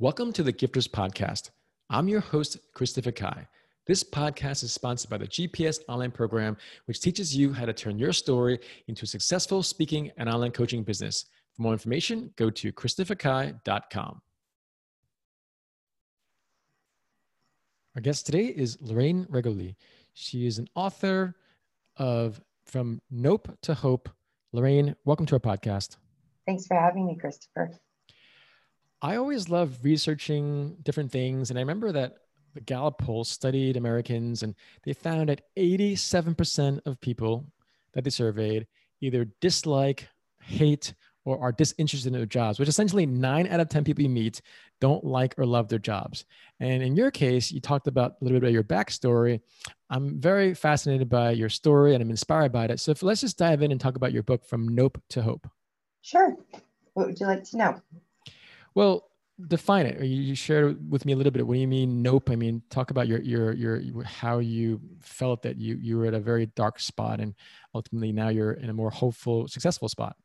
Welcome to the Gifters Podcast. I'm your host, Christopher Kai. This podcast is sponsored by the GPS online program, which teaches you how to turn your story into a successful speaking and online coaching business. For more information, go to christopherkai.com. Our guest today is Lorraine Reguly. She is an author of From Nope to Hope. Lorraine, welcome to our podcast. Thanks for having me, Christopher. I always love researching different things. And I remember that the Gallup poll studied Americans and they found that 87% of people that they surveyed either dislike, hate, or are disinterested in their jobs, which essentially nine out of 10 people you meet don't like or love their jobs. And in your case, you talked about a little bit about your backstory. I'm very fascinated by your story and I'm inspired by it. So if, let's just dive in and talk about your book, From Nope to Hope. Sure. What would you like to know? Well, define it. You shared with me a little bit. What do you mean? Nope. I mean, talk about your your your how you felt that you you were at a very dark spot, and ultimately now you're in a more hopeful, successful spot.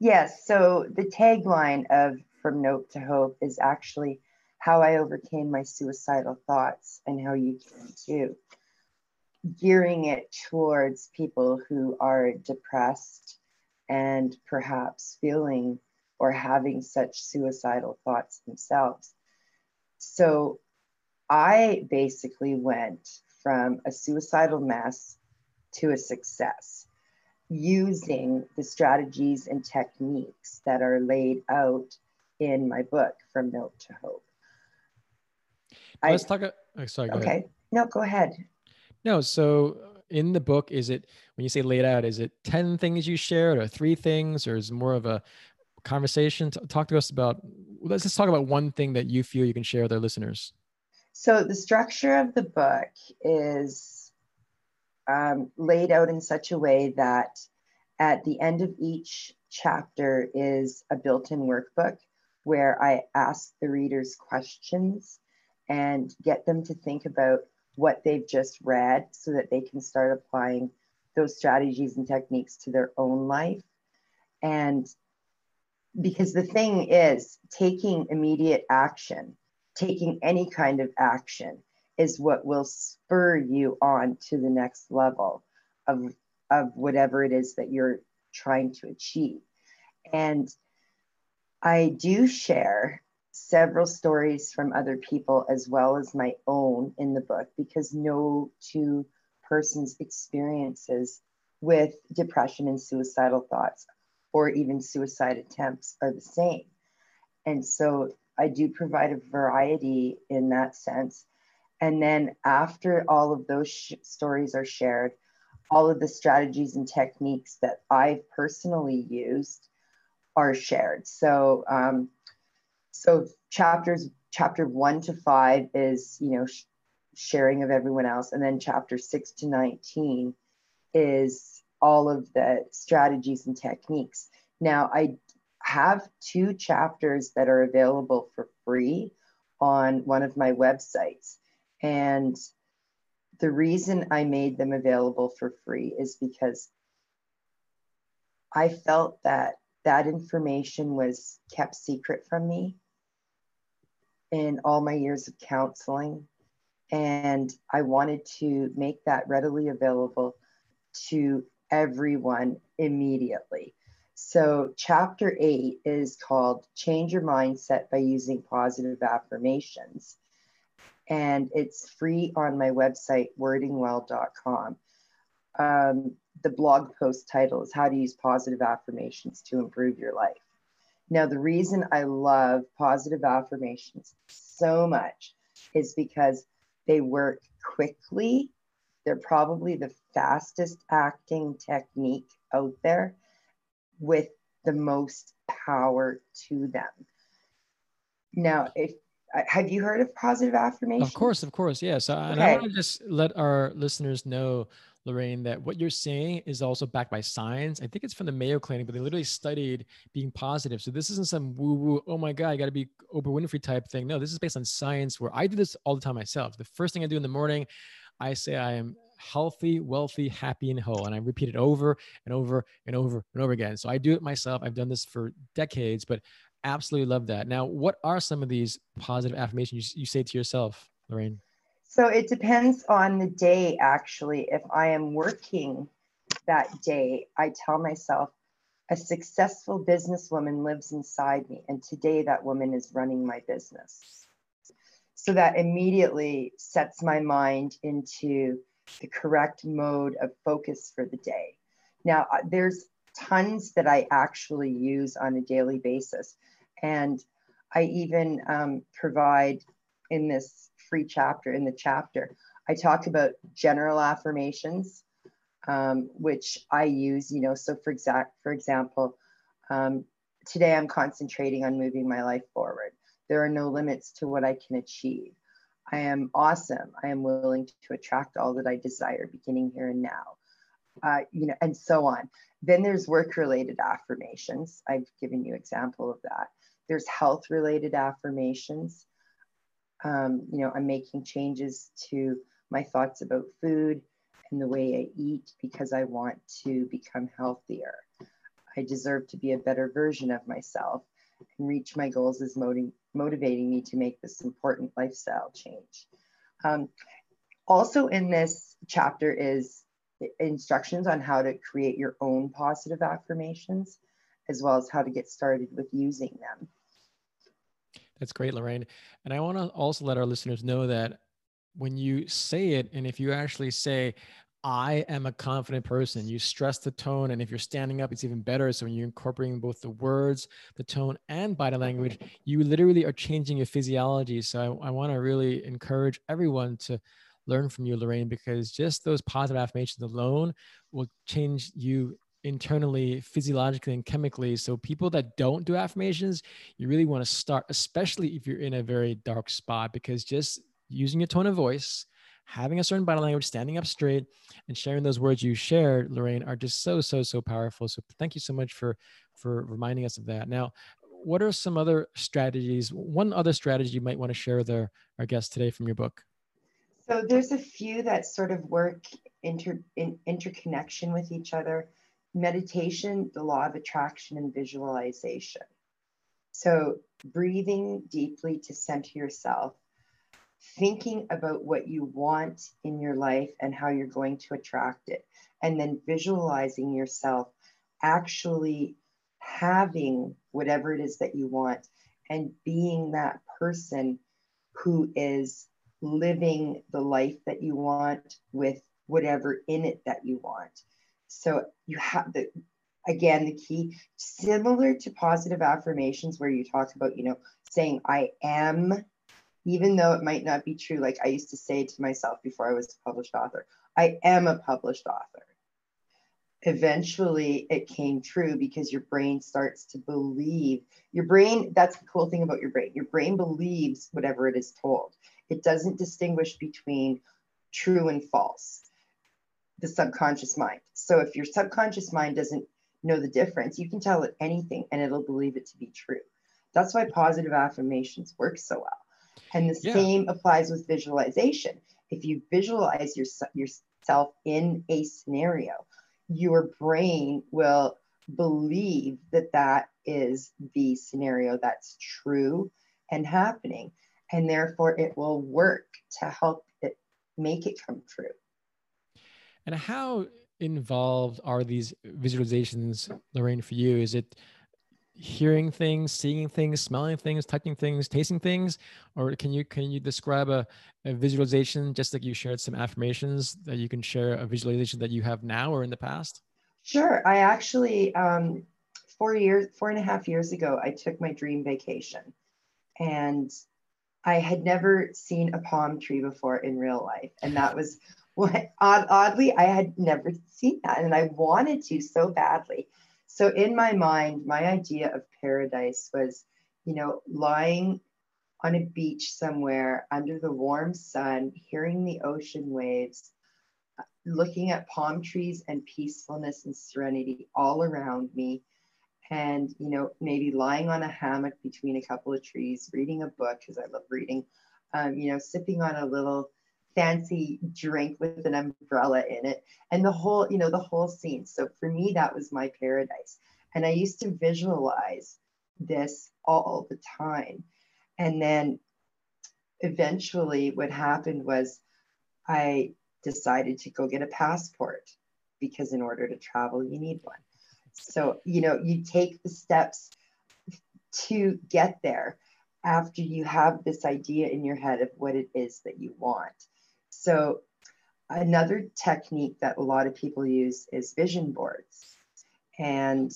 Yes. So the tagline of From Nope to Hope is actually how I overcame my suicidal thoughts and how you can too. Gearing it towards people who are depressed and perhaps feeling or having such suicidal thoughts themselves. So I basically went from a suicidal mess to a success using the strategies and techniques that are laid out in my book, From Nope to Hope. Let's I, talk. Oh, sorry. okay. Ahead. No, go ahead. No. So in the book, is it when you say laid out, is it 10 things you shared or three things, or is more of a conversation? Talk to us about, let's just talk about one thing that you feel you can share with our listeners. So, the structure of the book is um, laid out in such a way that at the end of each chapter is a built in workbook where I ask the readers questions and get them to think about what they've just read so that they can start applying those strategies and techniques to their own life. And because the thing is, taking immediate action, taking any kind of action is what will spur you on to the next level of, of whatever it is that you're trying to achieve. And I do share several stories from other people as well as my own in the book because no two persons' experiences with depression and suicidal thoughts or even suicide attempts are the same. And so I do provide a variety in that sense. And then after all of those sh- stories are shared, all of the strategies and techniques that I've personally used are shared. So, um, so chapters chapter one to five is you know sh- sharing of everyone else, and then chapter six to nineteen is all of the strategies and techniques. Now, I have two chapters that are available for free on one of my websites. And the reason I made them available for free is because I felt that that information was kept secret from me in all my years of counseling. And I wanted to make that readily available to everyone immediately. So, chapter eight is called Change Your Mindset by Using Positive Affirmations. And it's free on my website, wordingwell.com. Um, the blog post title is How to Use Positive Affirmations to Improve Your Life. Now, the reason I love positive affirmations so much is because they work quickly they're probably the fastest acting technique out there with the most power to them. Now, if uh, have you heard of positive affirmation? Of course, of course, yes. Okay. And I want to just let our listeners know, Lorraine, that what you're saying is also backed by science. I think it's from the Mayo Clinic, but they literally studied being positive. So this isn't some woo-woo, oh my God, I got to be Oprah Winfrey type thing. No, this is based on science where I do this all the time myself. The first thing I do in the morning, I say I am healthy, wealthy, happy, and whole. And I repeat it over and over and over and over again. So I do it myself. I've done this for decades, but absolutely love that. Now, what are some of these positive affirmations you, you say to yourself, Lorraine? So it depends on the day, actually. If I am working that day, I tell myself, a successful businesswoman lives inside me, and today that woman is running my business. So that immediately sets my mind into the correct mode of focus for the day. Now, uh, there's tons that I actually use on a daily basis. And I even um, provide in this free chapter, in the chapter, I talk about general affirmations, um, which I use, you know, so for exact, for example, um, today I'm concentrating on moving my life forward. There are no limits to what I can achieve. I am awesome. I am willing to attract all that I desire beginning here and now. Uh, you know, and so on. Then there's work related affirmations. I've given you example of that. There's health related affirmations. Um, you know, I'm making changes to my thoughts about food and the way I eat because I want to become healthier. I deserve to be a better version of myself and reach my goals as motiv- motivating me to make this important lifestyle change. Um, also in this chapter is instructions on how to create your own positive affirmations, as well as how to get started with using them. That's great, Lorraine. And I want to also let our listeners know that when you say it, and if you actually say, I am a confident person. You stress the tone. And if you're standing up, it's even better. So when you're incorporating both the words, the tone, and body language, you literally are changing your physiology. So I, I want to really encourage everyone to learn from you, Lorraine, because just those positive affirmations alone will change you internally, physiologically, and chemically. So, people that don't do affirmations, you really want to start, especially if you're in a very dark spot, because just using your tone of voice, having a certain body language, standing up straight, and sharing those words you shared, Lorraine, are just so, so, so powerful. So, thank you so much for for reminding us of that. Now, what are some other strategies? One other strategy you might want to share with our, our guests today from your book? So there's a few that sort of work inter, in interconnection with each other. Meditation, the law of attraction, and visualization. So breathing deeply to center yourself, thinking about what you want in your life and how you're going to attract it, and then visualizing yourself actually having whatever it is that you want and being that person who is living the life that you want with whatever in it that you want. So you have the again the key similar to positive affirmations where you talk about you know saying I am even though it might not be true like I used to say to myself before I was a published author I am a published author. Eventually it came true because your brain starts to believe your brain that's the cool thing about your brain. Your brain believes whatever it is told. It doesn't distinguish between true and false the subconscious mind. So if your subconscious mind doesn't know the difference you can tell it anything and it'll believe it to be true. That's why positive affirmations work so well and the yeah. same applies with visualization if you visualize your, yourself in a scenario your brain will believe that that is the scenario that's true and happening. And therefore, it will work to help it make it come true. And how involved are these visualizations, Lorraine, for you? Is it hearing things, seeing things, smelling things, touching things, tasting things, or can you can you describe a, a visualization just like you shared some affirmations that you can share a visualization that you have now or in the past? Sure. I actually um, four years, four and a half years ago, I took my dream vacation, and I had never seen a palm tree before in real life, and that was what odd, oddly I had never seen that, and I wanted to so badly. So in my mind, my idea of paradise was, you know, lying on a beach somewhere under the warm sun, hearing the ocean waves, looking at palm trees and peacefulness and serenity all around me. And, you know, maybe lying on a hammock between a couple of trees, reading a book, because I love reading, um, you know, sipping on a little fancy drink with an umbrella in it and the whole you know the whole scene so for me that was my paradise and i used to visualize this all the time. And then eventually, what happened was I decided to go get a passport because in order to travel, you need one. So, you know, you take the steps to get there after you have this idea in your head of what it is that you want. So, another technique that a lot of people use is vision boards. And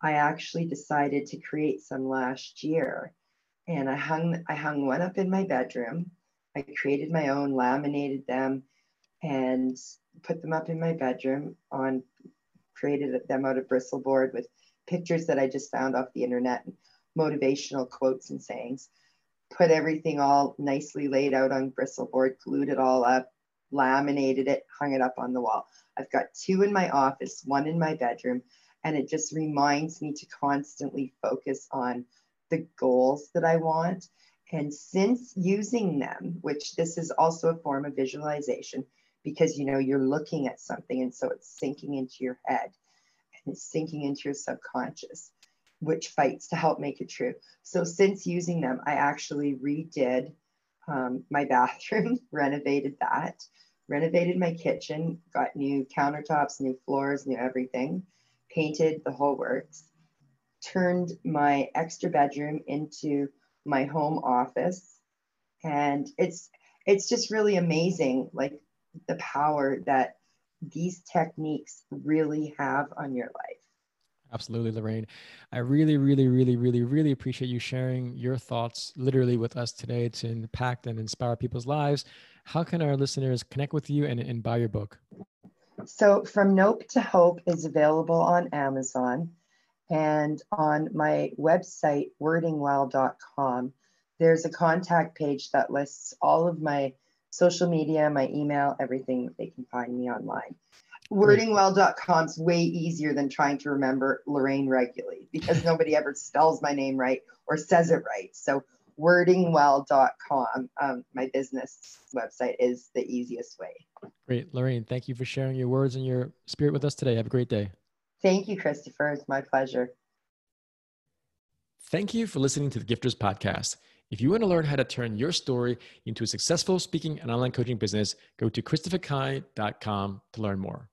I actually decided to create some last year. And I hung I hung one up in my bedroom. I created my own, laminated them, and put them up in my bedroom on created them out of bristle board with pictures that I just found off the internet and motivational quotes and sayings. Put everything all nicely laid out on bristle board, glued it all up, laminated it, hung it up on the wall. I've got two in my office, one in my bedroom, and it just reminds me to constantly focus on the goals that I want. And since using them, which this is also a form of visualization, because you know you're looking at something and so it's sinking into your head and it's sinking into your subconscious which fights to help make it true so since using them i actually redid um, my bathroom renovated that renovated my kitchen got new countertops new floors new everything painted the whole works turned my extra bedroom into my home office and it's it's just really amazing like the power that these techniques really have on your life. Absolutely, Lorraine. I really, really, really, really, really appreciate you sharing your thoughts literally with us today to impact and inspire people's lives. How can our listeners connect with you and, and buy your book? So, From Nope to Hope is available on Amazon and on my website, wordingwell.com. There's a contact page that lists all of my social media, my email, everything. They can find me online. Wordingwell.com is way easier than trying to remember Lorraine Reguly because nobody ever spells my name right or says it right. So wordingwell.com, um, my business website, is the easiest way. Great. Lorraine, thank you for sharing your words and your spirit with us today. Have a great day. Thank you, Christopher. It's my pleasure. Thank you for listening to the Gifters Podcast. If you want to learn how to turn your story into a successful speaking and online coaching business, go to christopherkai.com to learn more.